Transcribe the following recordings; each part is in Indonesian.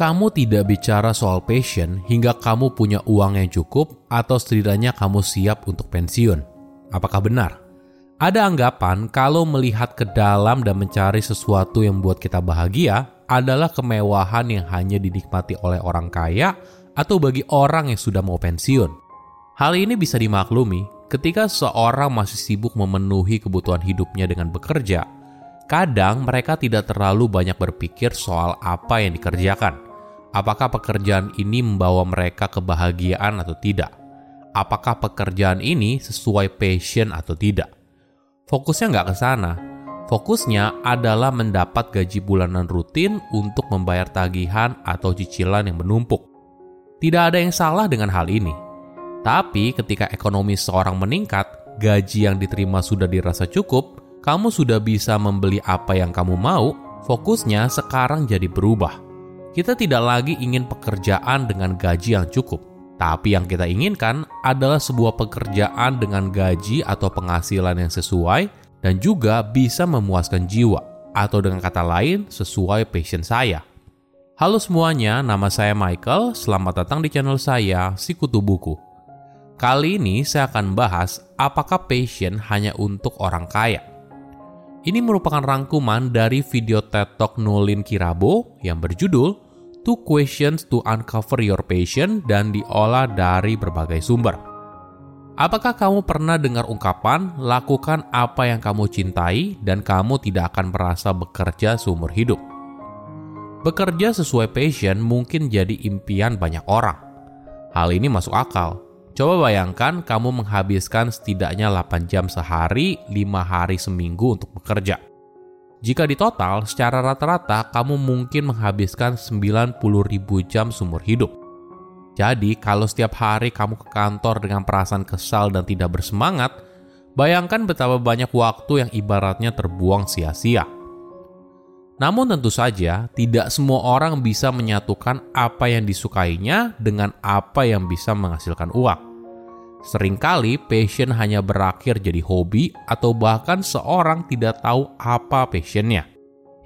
Kamu tidak bicara soal passion hingga kamu punya uang yang cukup atau setidaknya kamu siap untuk pensiun. Apakah benar? Ada anggapan kalau melihat ke dalam dan mencari sesuatu yang membuat kita bahagia adalah kemewahan yang hanya dinikmati oleh orang kaya atau bagi orang yang sudah mau pensiun. Hal ini bisa dimaklumi ketika seorang masih sibuk memenuhi kebutuhan hidupnya dengan bekerja. Kadang mereka tidak terlalu banyak berpikir soal apa yang dikerjakan apakah pekerjaan ini membawa mereka kebahagiaan atau tidak. Apakah pekerjaan ini sesuai passion atau tidak. Fokusnya nggak ke sana. Fokusnya adalah mendapat gaji bulanan rutin untuk membayar tagihan atau cicilan yang menumpuk. Tidak ada yang salah dengan hal ini. Tapi ketika ekonomi seorang meningkat, gaji yang diterima sudah dirasa cukup, kamu sudah bisa membeli apa yang kamu mau, fokusnya sekarang jadi berubah kita tidak lagi ingin pekerjaan dengan gaji yang cukup, tapi yang kita inginkan adalah sebuah pekerjaan dengan gaji atau penghasilan yang sesuai dan juga bisa memuaskan jiwa, atau dengan kata lain, sesuai passion saya. Halo semuanya, nama saya Michael. Selamat datang di channel saya, Sikutu Buku. Kali ini saya akan bahas apakah passion hanya untuk orang kaya. Ini merupakan rangkuman dari video TED Talk Nolin Kirabo yang berjudul Two Questions to Uncover Your Passion dan diolah dari berbagai sumber. Apakah kamu pernah dengar ungkapan lakukan apa yang kamu cintai dan kamu tidak akan merasa bekerja seumur hidup? Bekerja sesuai passion mungkin jadi impian banyak orang. Hal ini masuk akal, Coba bayangkan kamu menghabiskan setidaknya 8 jam sehari, 5 hari seminggu untuk bekerja. Jika di total, secara rata-rata kamu mungkin menghabiskan 90.000 jam seumur hidup. Jadi, kalau setiap hari kamu ke kantor dengan perasaan kesal dan tidak bersemangat, bayangkan betapa banyak waktu yang ibaratnya terbuang sia-sia. Namun tentu saja, tidak semua orang bisa menyatukan apa yang disukainya dengan apa yang bisa menghasilkan uang. Seringkali passion hanya berakhir jadi hobi atau bahkan seorang tidak tahu apa passionnya.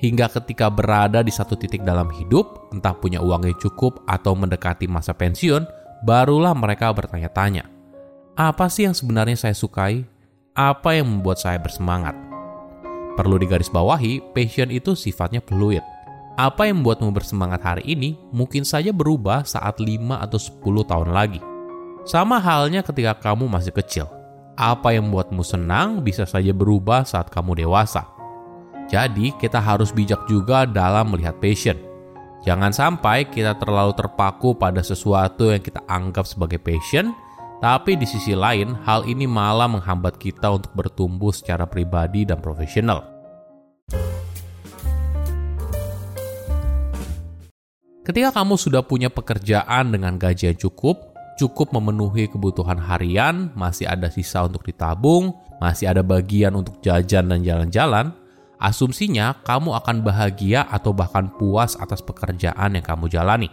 Hingga ketika berada di satu titik dalam hidup, entah punya uang yang cukup atau mendekati masa pensiun, barulah mereka bertanya-tanya, apa sih yang sebenarnya saya sukai? Apa yang membuat saya bersemangat? Perlu digarisbawahi, passion itu sifatnya fluid. Apa yang membuatmu bersemangat hari ini mungkin saja berubah saat 5 atau 10 tahun lagi. Sama halnya ketika kamu masih kecil. Apa yang membuatmu senang bisa saja berubah saat kamu dewasa. Jadi, kita harus bijak juga dalam melihat passion. Jangan sampai kita terlalu terpaku pada sesuatu yang kita anggap sebagai passion, tapi di sisi lain, hal ini malah menghambat kita untuk bertumbuh secara pribadi dan profesional. Ketika kamu sudah punya pekerjaan dengan gaji yang cukup, cukup memenuhi kebutuhan harian, masih ada sisa untuk ditabung, masih ada bagian untuk jajan dan jalan-jalan, asumsinya kamu akan bahagia atau bahkan puas atas pekerjaan yang kamu jalani.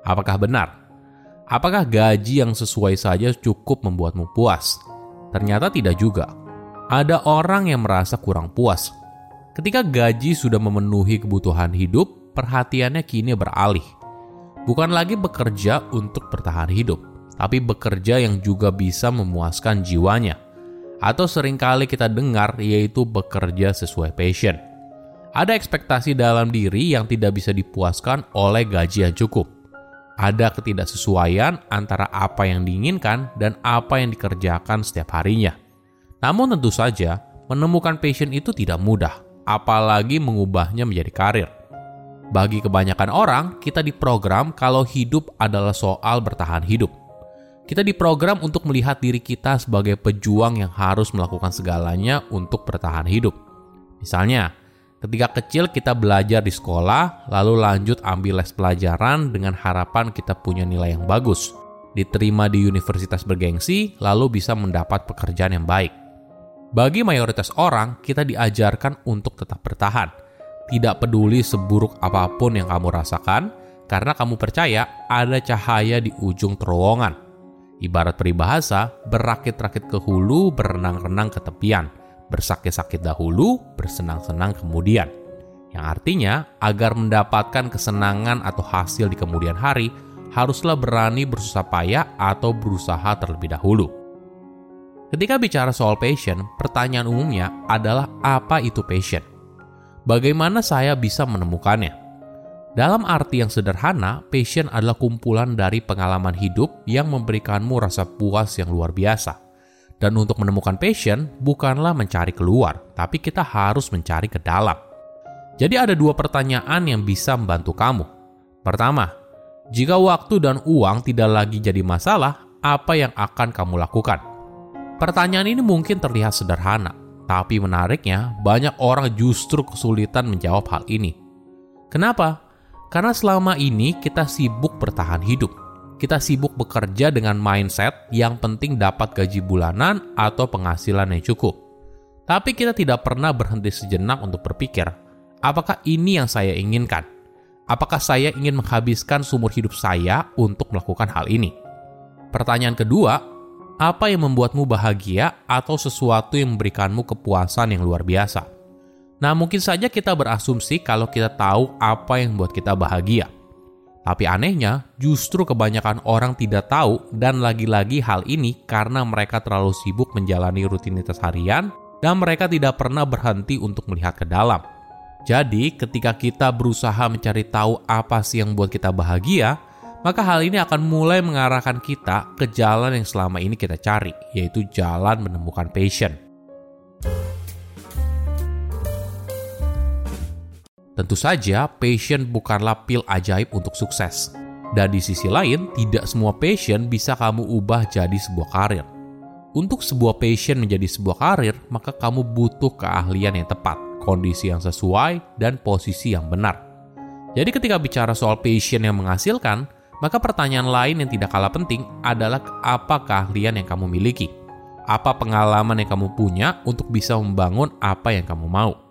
Apakah benar? Apakah gaji yang sesuai saja cukup membuatmu puas? Ternyata tidak juga. Ada orang yang merasa kurang puas. Ketika gaji sudah memenuhi kebutuhan hidup, perhatiannya kini beralih. Bukan lagi bekerja untuk bertahan hidup, tapi bekerja yang juga bisa memuaskan jiwanya. Atau sering kali kita dengar yaitu bekerja sesuai passion. Ada ekspektasi dalam diri yang tidak bisa dipuaskan oleh gaji yang cukup ada ketidaksesuaian antara apa yang diinginkan dan apa yang dikerjakan setiap harinya. Namun tentu saja, menemukan passion itu tidak mudah, apalagi mengubahnya menjadi karir. Bagi kebanyakan orang, kita diprogram kalau hidup adalah soal bertahan hidup. Kita diprogram untuk melihat diri kita sebagai pejuang yang harus melakukan segalanya untuk bertahan hidup. Misalnya, Ketika kecil kita belajar di sekolah, lalu lanjut ambil les pelajaran dengan harapan kita punya nilai yang bagus, diterima di universitas bergengsi, lalu bisa mendapat pekerjaan yang baik. Bagi mayoritas orang, kita diajarkan untuk tetap bertahan. Tidak peduli seburuk apa pun yang kamu rasakan, karena kamu percaya ada cahaya di ujung terowongan. Ibarat peribahasa, berakit-rakit ke hulu, berenang-renang ke tepian – bersakit-sakit dahulu, bersenang-senang kemudian. Yang artinya, agar mendapatkan kesenangan atau hasil di kemudian hari, haruslah berani bersusah payah atau berusaha terlebih dahulu. Ketika bicara soal passion, pertanyaan umumnya adalah apa itu passion? Bagaimana saya bisa menemukannya? Dalam arti yang sederhana, passion adalah kumpulan dari pengalaman hidup yang memberikanmu rasa puas yang luar biasa. Dan untuk menemukan passion, bukanlah mencari keluar, tapi kita harus mencari ke dalam. Jadi ada dua pertanyaan yang bisa membantu kamu. Pertama, jika waktu dan uang tidak lagi jadi masalah, apa yang akan kamu lakukan? Pertanyaan ini mungkin terlihat sederhana, tapi menariknya banyak orang justru kesulitan menjawab hal ini. Kenapa? Karena selama ini kita sibuk bertahan hidup. Kita sibuk bekerja dengan mindset yang penting dapat gaji bulanan atau penghasilan yang cukup. Tapi kita tidak pernah berhenti sejenak untuk berpikir, apakah ini yang saya inginkan? Apakah saya ingin menghabiskan sumur hidup saya untuk melakukan hal ini? Pertanyaan kedua, apa yang membuatmu bahagia atau sesuatu yang memberikanmu kepuasan yang luar biasa? Nah, mungkin saja kita berasumsi kalau kita tahu apa yang membuat kita bahagia. Tapi anehnya, justru kebanyakan orang tidak tahu dan lagi-lagi hal ini karena mereka terlalu sibuk menjalani rutinitas harian dan mereka tidak pernah berhenti untuk melihat ke dalam. Jadi, ketika kita berusaha mencari tahu apa sih yang membuat kita bahagia, maka hal ini akan mulai mengarahkan kita ke jalan yang selama ini kita cari, yaitu jalan menemukan passion. Tentu saja, passion bukanlah pil ajaib untuk sukses. Dan di sisi lain, tidak semua passion bisa kamu ubah jadi sebuah karir. Untuk sebuah passion menjadi sebuah karir, maka kamu butuh keahlian yang tepat, kondisi yang sesuai, dan posisi yang benar. Jadi ketika bicara soal passion yang menghasilkan, maka pertanyaan lain yang tidak kalah penting adalah apa keahlian yang kamu miliki? Apa pengalaman yang kamu punya untuk bisa membangun apa yang kamu mau?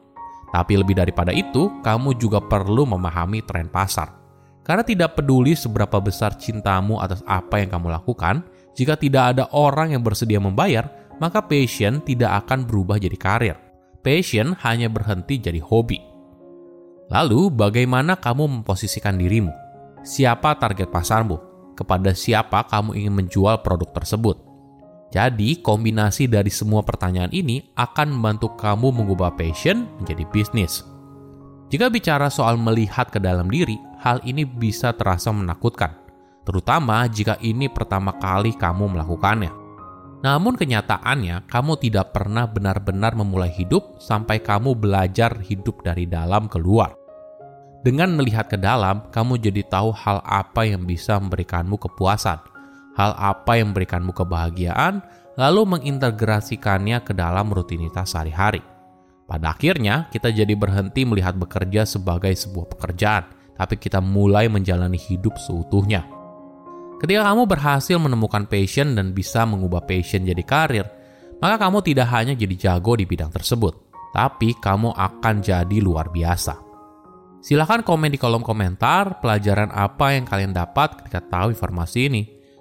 Tapi lebih daripada itu, kamu juga perlu memahami tren pasar. Karena tidak peduli seberapa besar cintamu atas apa yang kamu lakukan, jika tidak ada orang yang bersedia membayar, maka passion tidak akan berubah jadi karir. Passion hanya berhenti jadi hobi. Lalu, bagaimana kamu memposisikan dirimu? Siapa target pasarmu? Kepada siapa kamu ingin menjual produk tersebut? Jadi, kombinasi dari semua pertanyaan ini akan membantu kamu mengubah passion menjadi bisnis. Jika bicara soal melihat ke dalam diri, hal ini bisa terasa menakutkan, terutama jika ini pertama kali kamu melakukannya. Namun kenyataannya, kamu tidak pernah benar-benar memulai hidup sampai kamu belajar hidup dari dalam keluar. Dengan melihat ke dalam, kamu jadi tahu hal apa yang bisa memberikanmu kepuasan, hal apa yang memberikanmu kebahagiaan, lalu mengintegrasikannya ke dalam rutinitas sehari-hari. Pada akhirnya, kita jadi berhenti melihat bekerja sebagai sebuah pekerjaan, tapi kita mulai menjalani hidup seutuhnya. Ketika kamu berhasil menemukan passion dan bisa mengubah passion jadi karir, maka kamu tidak hanya jadi jago di bidang tersebut, tapi kamu akan jadi luar biasa. Silahkan komen di kolom komentar pelajaran apa yang kalian dapat ketika tahu informasi ini.